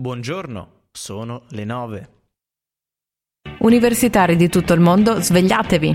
Buongiorno, sono le 9. Universitari di tutto il mondo, svegliatevi!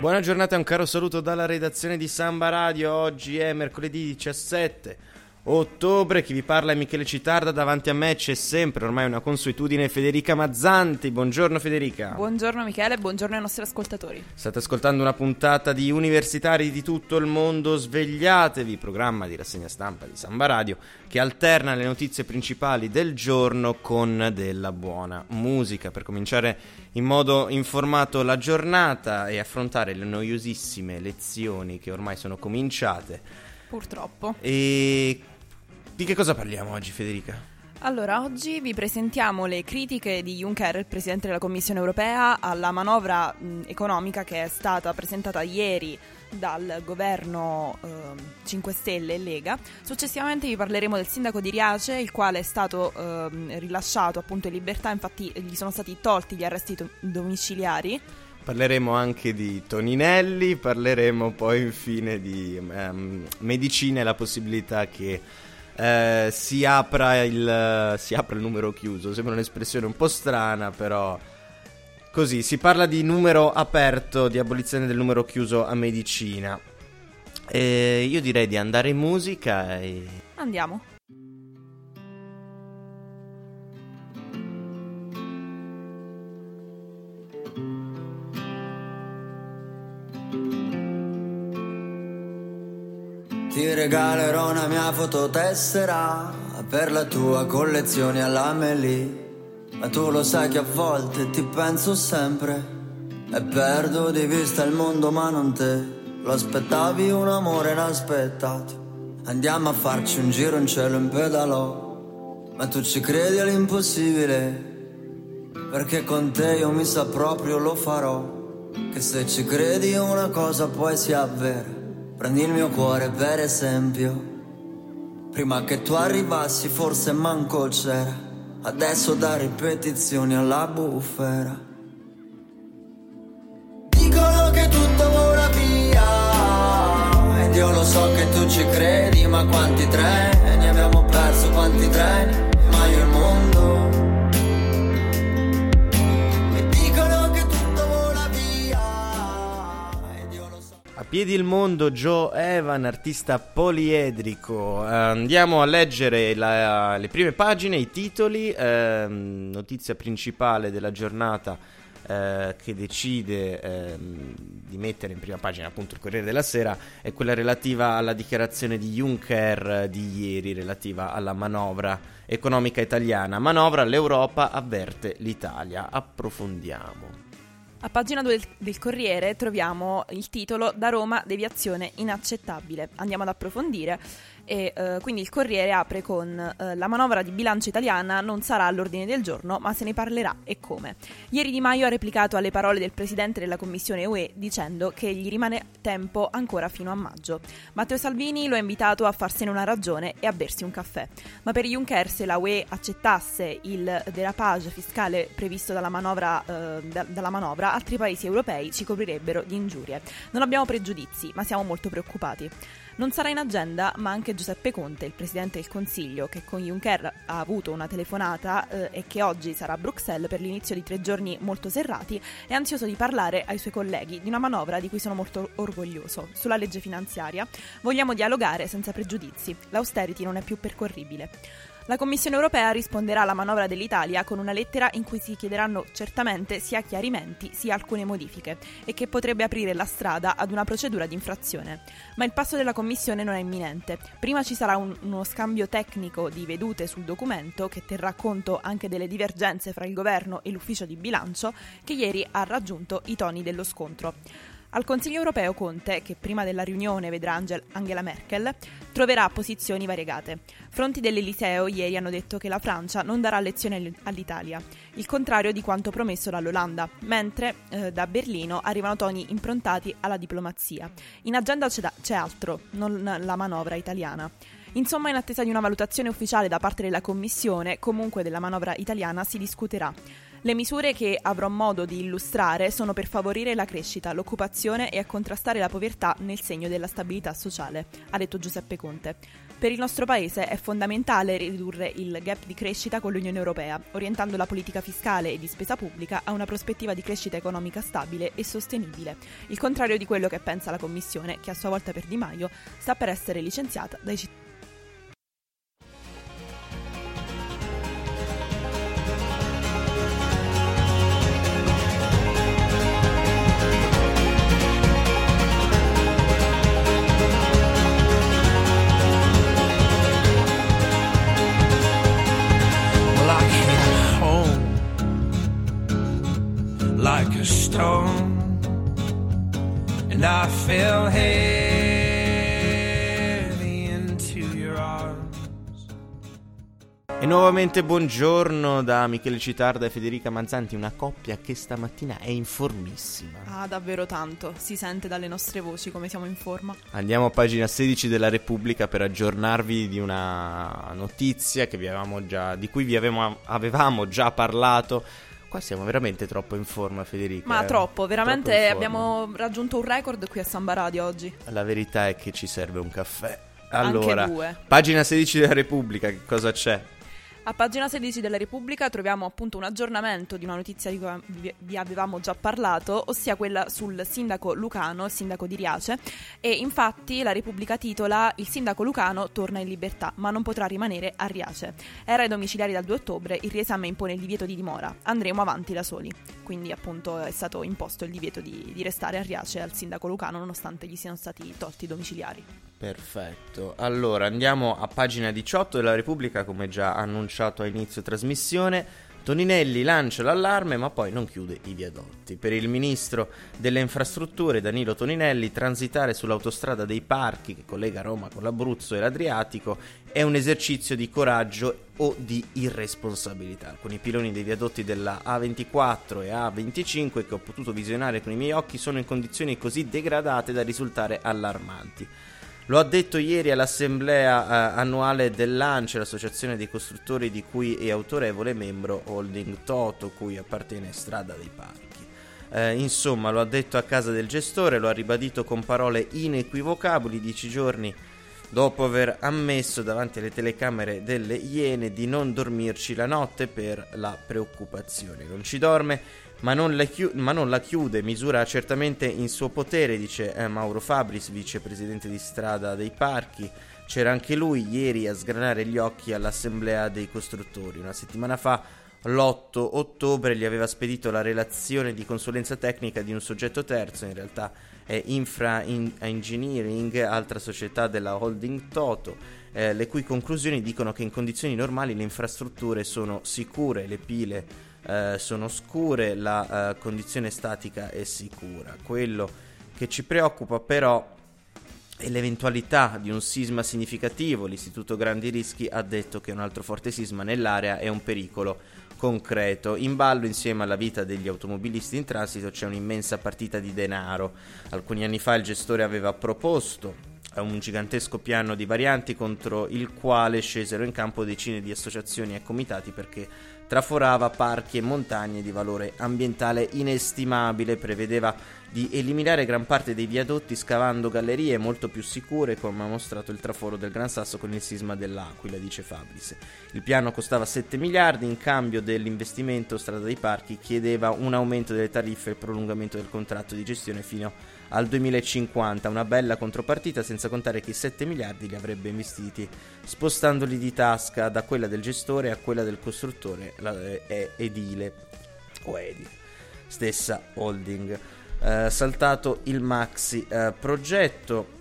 Buona giornata e un caro saluto dalla redazione di Samba Radio. Oggi è mercoledì 17 ottobre. Chi vi parla è Michele Citarda. Davanti a me c'è sempre, ormai una consuetudine, Federica Mazzanti. Buongiorno Federica. Buongiorno Michele, buongiorno ai nostri ascoltatori. State ascoltando una puntata di Universitari di tutto il mondo. Svegliatevi, programma di rassegna stampa di Samba Radio che alterna le notizie principali del giorno con della buona musica per cominciare in modo informato la giornata e affrontare le noiosissime lezioni che ormai sono cominciate. Purtroppo. E di che cosa parliamo oggi, Federica? Allora, oggi vi presentiamo le critiche di Juncker, il Presidente della Commissione europea, alla manovra mh, economica che è stata presentata ieri dal governo eh, 5 Stelle e Lega. Successivamente vi parleremo del sindaco di Riace, il quale è stato eh, rilasciato appunto in libertà, infatti gli sono stati tolti gli arresti to- domiciliari. Parleremo anche di Toninelli, parleremo poi infine di um, medicina e la possibilità che eh, si, apra il, si apra il numero chiuso. Sembra un'espressione un po' strana, però così si parla di numero aperto, di abolizione del numero chiuso a medicina. E io direi di andare in musica e... Andiamo. Regalerò una mia fototessera per la tua collezione all'Amelie. Ma tu lo sai che a volte ti penso sempre e perdo di vista il mondo ma non te. Lo aspettavi un amore inaspettato. Andiamo a farci un giro in cielo in pedalò. Ma tu ci credi all'impossibile. Perché con te io mi sa proprio lo farò. Che se ci credi una cosa poi si avvera. Prendi il mio cuore per esempio. Prima che tu arrivassi forse manco c'era. Adesso da ripetizioni alla bufera. Dicono che tutto vola via. Ed io lo so che tu ci credi, ma quanti treni abbiamo perso, quanti treni, piedi il mondo, Joe Evan, artista poliedrico. Eh, andiamo a leggere la- le prime pagine, i titoli. ehm, notizia principale della giornata eh, che decide ehm, di mettere in prima pagina appunto il Corriere della Sera è quella relativa alla dichiarazione di Juncker di ieri relativa alla manovra economica italiana. Manovra, l'Europa avverte l'Italia. Approfondiamo. A pagina 2 del, Corriere troviamo il titolo Da Roma deviazione inaccettabile. Andiamo ad approfondire e eh, quindi il Corriere apre con eh, la manovra di bilancio italiana non sarà all'ordine del giorno, ma se ne parlerà e come. Ieri Di Maio ha replicato alle parole del presidente della Commissione UE dicendo che gli rimane tempo ancora fino a maggio. Matteo Salvini lo ha invitato a farsene una ragione e a bersi un caffè. Ma per Juncker se la UE accettasse il derapage fiscale previsto dalla manovra, eh, da- dalla manovra, altri paesi europei ci coprirebbero di ingiurie. Non abbiamo pregiudizi, ma siamo molto preoccupati. Non sarà in agenda, ma anche Giuseppe Conte, il presidente del Consiglio, che con Juncker ha avuto una telefonata eh, e che oggi sarà a Bruxelles per l'inizio di tre giorni molto serrati, è ansioso di parlare ai suoi colleghi di una manovra di cui sono molto orgoglioso. Sulla legge finanziaria vogliamo dialogare senza pregiudizi. L'austerity non è più percorribile. La Commissione europea risponderà alla manovra dell'Italia con una lettera in cui si chiederanno certamente sia chiarimenti sia alcune modifiche e che potrebbe aprire la strada ad una procedura di infrazione. Ma il passo della Commissione non è imminente. Prima ci sarà un- uno scambio tecnico di vedute sul documento che terrà conto anche delle divergenze fra il governo e l'ufficio di bilancio che ieri ha raggiunto i toni dello scontro. Al Consiglio europeo Conte, che prima della riunione vedrà Angel- Angela Merkel, troverà posizioni variegate. Fronti dell'Eliseo ieri hanno detto che la Francia non darà lezione all- all'Italia, il contrario di quanto promesso dall'Olanda, mentre eh, da Berlino arrivano toni improntati alla diplomazia. In agenda c'è, da- c'è altro, non la manovra italiana. Insomma, in attesa di una valutazione ufficiale da parte della Commissione, comunque della manovra italiana, si discuterà. Le misure che avrò modo di illustrare sono per favorire la crescita, l'occupazione e a contrastare la povertà nel segno della stabilità sociale, ha detto Giuseppe Conte. Per il nostro Paese è fondamentale ridurre il gap di crescita con l'Unione Europea, orientando la politica fiscale e di spesa pubblica a una prospettiva di crescita economica stabile e sostenibile, il contrario di quello che pensa la Commissione, che a sua volta per Di Maio sta per essere licenziata dai cittadini. Nuovamente buongiorno da Michele Citarda e Federica Manzanti, una coppia che stamattina è informissima. Ah, davvero tanto, si sente dalle nostre voci come siamo in forma. Andiamo a pagina 16 della Repubblica per aggiornarvi di una notizia vi già, di cui vi avevamo, avevamo già parlato Qua siamo veramente troppo in forma, Federica. Ma eh? troppo, veramente troppo abbiamo raggiunto un record qui a Samba Radio oggi. La verità è che ci serve un caffè. Allora, pagina 16 della Repubblica, che cosa c'è? A pagina 16 della Repubblica troviamo appunto un aggiornamento di una notizia di cui vi avevamo già parlato, ossia quella sul sindaco Lucano, il sindaco di Riace, e infatti la Repubblica titola Il sindaco Lucano torna in libertà, ma non potrà rimanere a Riace. Era ai domiciliari dal 2 ottobre, il riesame impone il divieto di dimora. Andremo avanti da soli. Quindi appunto è stato imposto il divieto di, di restare a Riace al sindaco Lucano nonostante gli siano stati tolti i domiciliari. Perfetto. Allora andiamo a pagina 18 della Repubblica, come già annunciato a inizio trasmissione. Toninelli lancia l'allarme ma poi non chiude i viadotti. Per il ministro delle infrastrutture Danilo Toninelli transitare sull'autostrada dei parchi che collega Roma con l'Abruzzo e l'Adriatico è un esercizio di coraggio o di irresponsabilità. Alcuni piloni dei viadotti della A24 e A25 che ho potuto visionare con i miei occhi sono in condizioni così degradate da risultare allarmanti. Lo ha detto ieri all'assemblea eh, annuale dell'ANCE, l'associazione dei costruttori di cui è autorevole membro Holding Toto, cui appartiene Strada dei Parchi. Eh, insomma, lo ha detto a casa del gestore, lo ha ribadito con parole inequivocabili dieci giorni dopo aver ammesso davanti alle telecamere delle Iene di non dormirci la notte per la preoccupazione. Non ci dorme ma non, chi- ma non, la chiude, misura certamente in suo potere, dice eh, Mauro Fabris, vicepresidente di strada dei parchi. C'era anche lui ieri a sgranare gli occhi all'assemblea dei costruttori. Una settimana fa, l'8 ottobre, gli aveva spedito la relazione di consulenza tecnica di un soggetto terzo, in realtà è Infra Engineering, altra società della holding Toto, eh, le cui conclusioni dicono che in condizioni normali le infrastrutture sono sicure, le pile eh, sono scure, la eh, condizione statica è sicura. Quello che ci preoccupa però è l'eventualità di un sisma significativo. L'Istituto Grandi Rischi ha detto che un altro forte sisma nell'area è un pericolo concreto. In ballo, insieme alla vita degli automobilisti in transito, c'è un'immensa partita di denaro. Alcuni anni fa il gestore aveva proposto un gigantesco piano di varianti contro il quale scesero in campo decine di associazioni e comitati perché traforava parchi e montagne di valore ambientale inestimabile, prevedeva di eliminare gran parte dei viadotti scavando gallerie molto più sicure, come ha mostrato il traforo del Gran Sasso con il sisma dell'Aquila, dice Fabris. Il piano costava 7 miliardi, in cambio dell'investimento Strada dei Parchi chiedeva un aumento delle tariffe e il prolungamento del contratto di gestione fino al 2050, una bella contropartita senza contare che i 7 miliardi li avrebbe investiti spostandoli di tasca da quella del gestore a quella del costruttore eh, edile o edile, stessa holding. Eh, saltato il maxi eh, progetto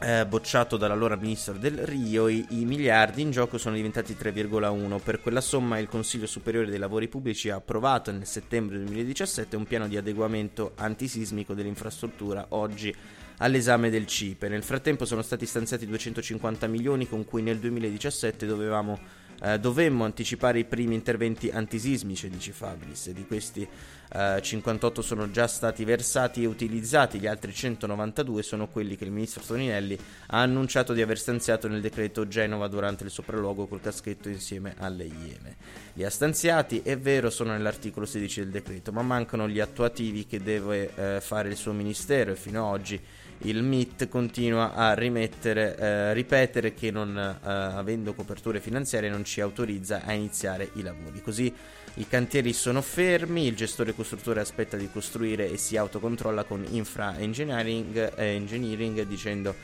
eh, bocciato dall'allora ministro del Rio, i, i, miliardi in gioco sono diventati 3,1. Per quella somma il Consiglio Superiore dei Lavori Pubblici ha approvato nel settembre 2017 un piano di adeguamento antisismico dell'infrastruttura, oggi all'esame del CIPE. Nel frattempo sono stati stanziati 250 milioni con cui nel 2017 dovevamo eh, dovemmo anticipare i primi interventi antisismici, dice Fabris, di questi eh, 58 sono già stati versati e utilizzati, gli altri 192 sono quelli che il ministro Toninelli ha annunciato di aver stanziato nel decreto Genova durante il sopralluogo col caschetto insieme alle Iene. Li ha stanziati, è vero, sono nell'articolo 16 del decreto, ma mancano gli attuativi che deve eh, fare il suo ministero e fino ad oggi il MIT continua a eh, ripetere che non eh, avendo coperture finanziarie non ci autorizza a iniziare i lavori. Così i cantieri sono fermi, il gestore costruttore aspetta di costruire e si autocontrolla con infra engineering, eh, engineering dicendo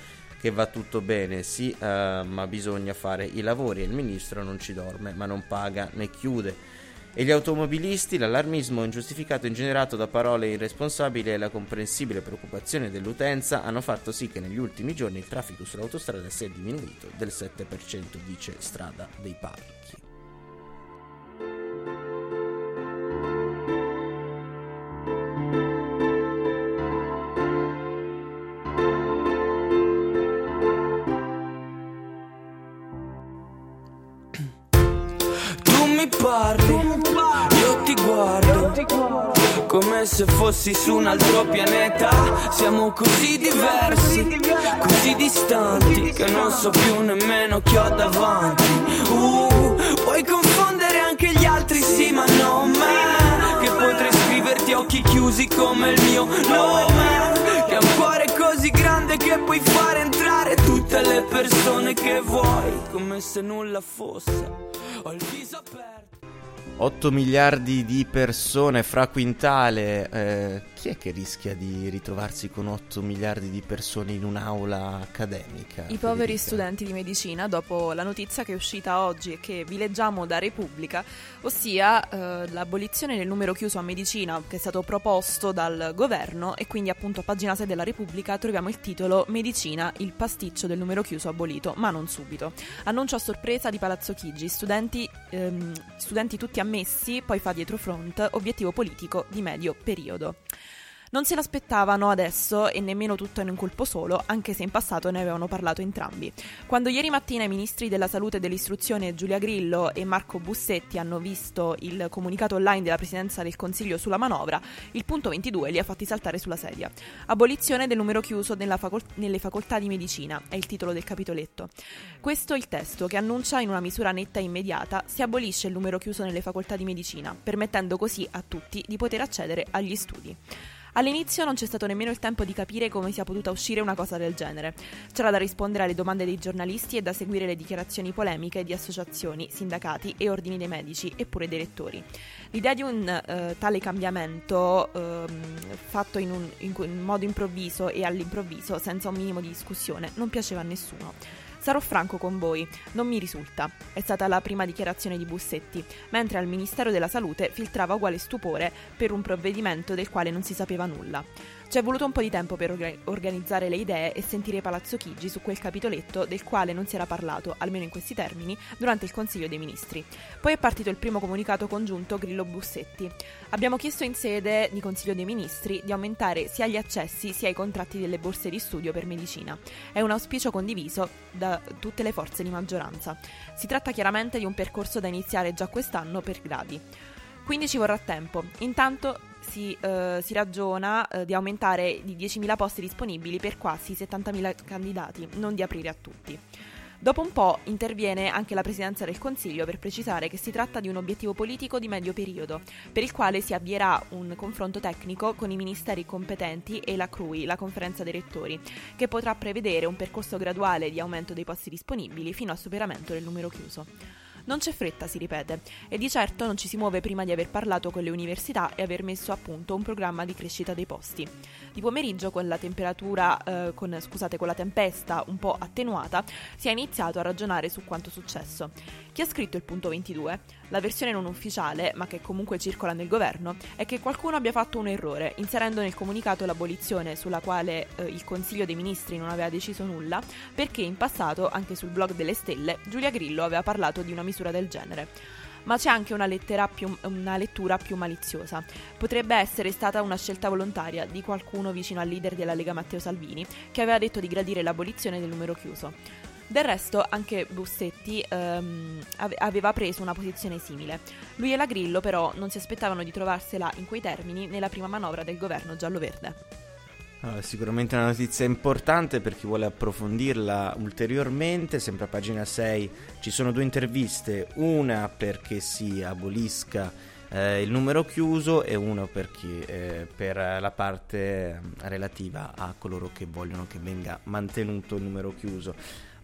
che va tutto bene, sì, eh, ma bisogna fare i lavori e il ministro non ci dorme, ma non paga né chiude. E gli automobilisti, l'allarmismo ingiustificato ingenerato da parole irresponsabili e la comprensibile preoccupazione dell'utenza hanno fatto sì che negli ultimi giorni il traffico sull'autostrada sia diminuito del 7%, dice Strada dei Parchi. Se fossi su un altro pianeta. Siamo così diversi, così distanti che non so più nemmeno chi ho davanti. Uh, puoi confondere anche gli altri, sì, ma non me. Che potrei scriverti a occhi chiusi come il mio nome. Che ha un cuore così grande che puoi fare entrare tutte le persone che vuoi, come se nulla fosse. Ho il viso aperto. 8 miliardi di persone fra quintale. Eh, chi è che rischia di ritrovarsi con 8 miliardi di persone in un'aula accademica? I poveri Federica? studenti di medicina, dopo la notizia che è uscita oggi e che vi leggiamo da Repubblica, ossia eh, l'abolizione del numero chiuso a medicina che è stato proposto dal governo e quindi appunto a pagina 6 della Repubblica troviamo il titolo Medicina, il pasticcio del numero chiuso abolito, ma non subito. Annuncio a sorpresa di Palazzo Chigi, studenti, ehm, studenti tutti ammessi, poi fa dietro front, obiettivo politico di medio periodo. Non se l'aspettavano adesso e nemmeno tutto in un colpo solo, anche se in passato ne avevano parlato entrambi. Quando ieri mattina i ministri della salute e dell'istruzione Giulia Grillo e Marco Bussetti hanno visto il comunicato online della Presidenza del Consiglio sulla manovra, il punto 22 li ha fatti saltare sulla sedia. Abolizione del numero chiuso nella facol- nelle facoltà di medicina è il titolo del capitoletto. Questo è il testo che annuncia in una misura netta e immediata si abolisce il numero chiuso nelle facoltà di medicina, permettendo così a tutti di poter accedere agli studi. All'inizio non c'è stato nemmeno il tempo di capire come sia potuta uscire una cosa del genere. C'era da rispondere alle domande dei giornalisti e da seguire le dichiarazioni polemiche di associazioni, sindacati e ordini dei medici e pure dei rettori. L'idea di un eh, tale cambiamento ehm, fatto in, un, in modo improvviso e all'improvviso, senza un minimo di discussione, non piaceva a nessuno. Sarò franco con voi, non mi risulta. È stata la prima dichiarazione di Bussetti, mentre al Ministero della Salute filtrava uguale stupore per un provvedimento del quale non si sapeva nulla. Ci è voluto un po' di tempo per orga- organizzare le idee e sentire Palazzo Chigi su quel capitoletto del quale non si era parlato, almeno in questi termini, durante il Consiglio dei Ministri. Poi è partito il primo comunicato congiunto Grillo-Bussetti. Abbiamo chiesto in sede di Consiglio dei Ministri di aumentare sia gli accessi sia i contratti delle borse di studio per medicina. È un auspicio condiviso da tutte le forze di maggioranza. Si tratta chiaramente di un percorso da iniziare già quest'anno per gradi. Quindi ci vorrà tempo. Intanto si, eh, si ragiona eh, di aumentare di 10.000 posti disponibili per quasi 70.000 candidati, non di aprire a tutti. Dopo un po' interviene anche la Presidenza del Consiglio per precisare che si tratta di un obiettivo politico di medio periodo, per il quale si avvierà un confronto tecnico con i ministeri competenti e la CRUI, la conferenza dei rettori, che potrà prevedere un percorso graduale di aumento dei posti disponibili fino al superamento del numero chiuso. Non c'è fretta, si ripete, e di certo non ci si muove prima di aver parlato con le università e aver messo a punto un programma di crescita dei posti. Di pomeriggio, con la temperatura, eh, con, scusate, con la tempesta un po' attenuata, si è iniziato a ragionare su quanto successo. Chi ha scritto il punto 22? La versione non ufficiale, ma che comunque circola nel governo, è che qualcuno abbia fatto un errore, inserendo nel comunicato l'abolizione sulla quale eh, il Consiglio dei Ministri non aveva deciso nulla, perché in passato, anche sul blog delle stelle, Giulia Grillo aveva parlato di una misura del genere. Ma c'è anche una, più, una, lettura più maliziosa. Potrebbe essere stata una scelta volontaria di qualcuno vicino al leader della Lega Matteo Salvini, che aveva detto di gradire l'abolizione del numero chiuso. Del resto, anche Bussetti ehm, aveva preso una posizione simile. Lui e la Grillo, però, non si aspettavano di trovarsela in quei termini nella prima manovra del governo giallo-verde. Sicuramente una notizia importante per chi vuole approfondirla ulteriormente, sempre a pagina 6 ci sono due interviste, una perché si abolisca eh, il numero chiuso e uno per, chi, eh, per la parte relativa a coloro che vogliono che venga mantenuto il numero chiuso.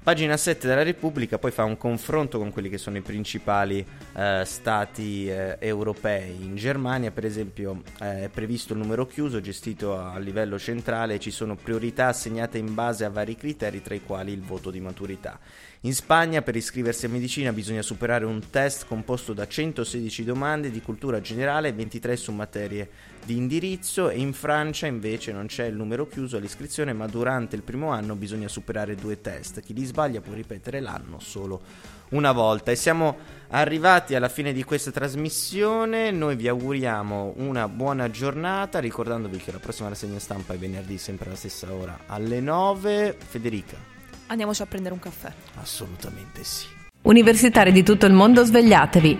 Pagina 7 della Repubblica poi fa un confronto con quelli che sono i principali eh, stati eh, europei. In Germania, per esempio, eh, è previsto il numero chiuso gestito a livello centrale e ci sono priorità assegnate in base a vari criteri, tra i quali il voto di maturità. In Spagna per iscriversi a medicina bisogna superare un test composto da 116 domande di cultura generale e 23 su materie di indirizzo e in Francia invece non c'è il numero chiuso all'iscrizione ma durante il primo anno bisogna superare due test. Chi li sbaglia può ripetere l'anno solo una volta. E siamo arrivati alla fine di questa trasmissione. Noi vi auguriamo una buona giornata. Ricordandovi che la prossima rassegna stampa è venerdì, sempre alla stessa ora, alle 9. Federica. Andiamoci a prendere un caffè. Assolutamente sì. Universitari di tutto il mondo, svegliatevi.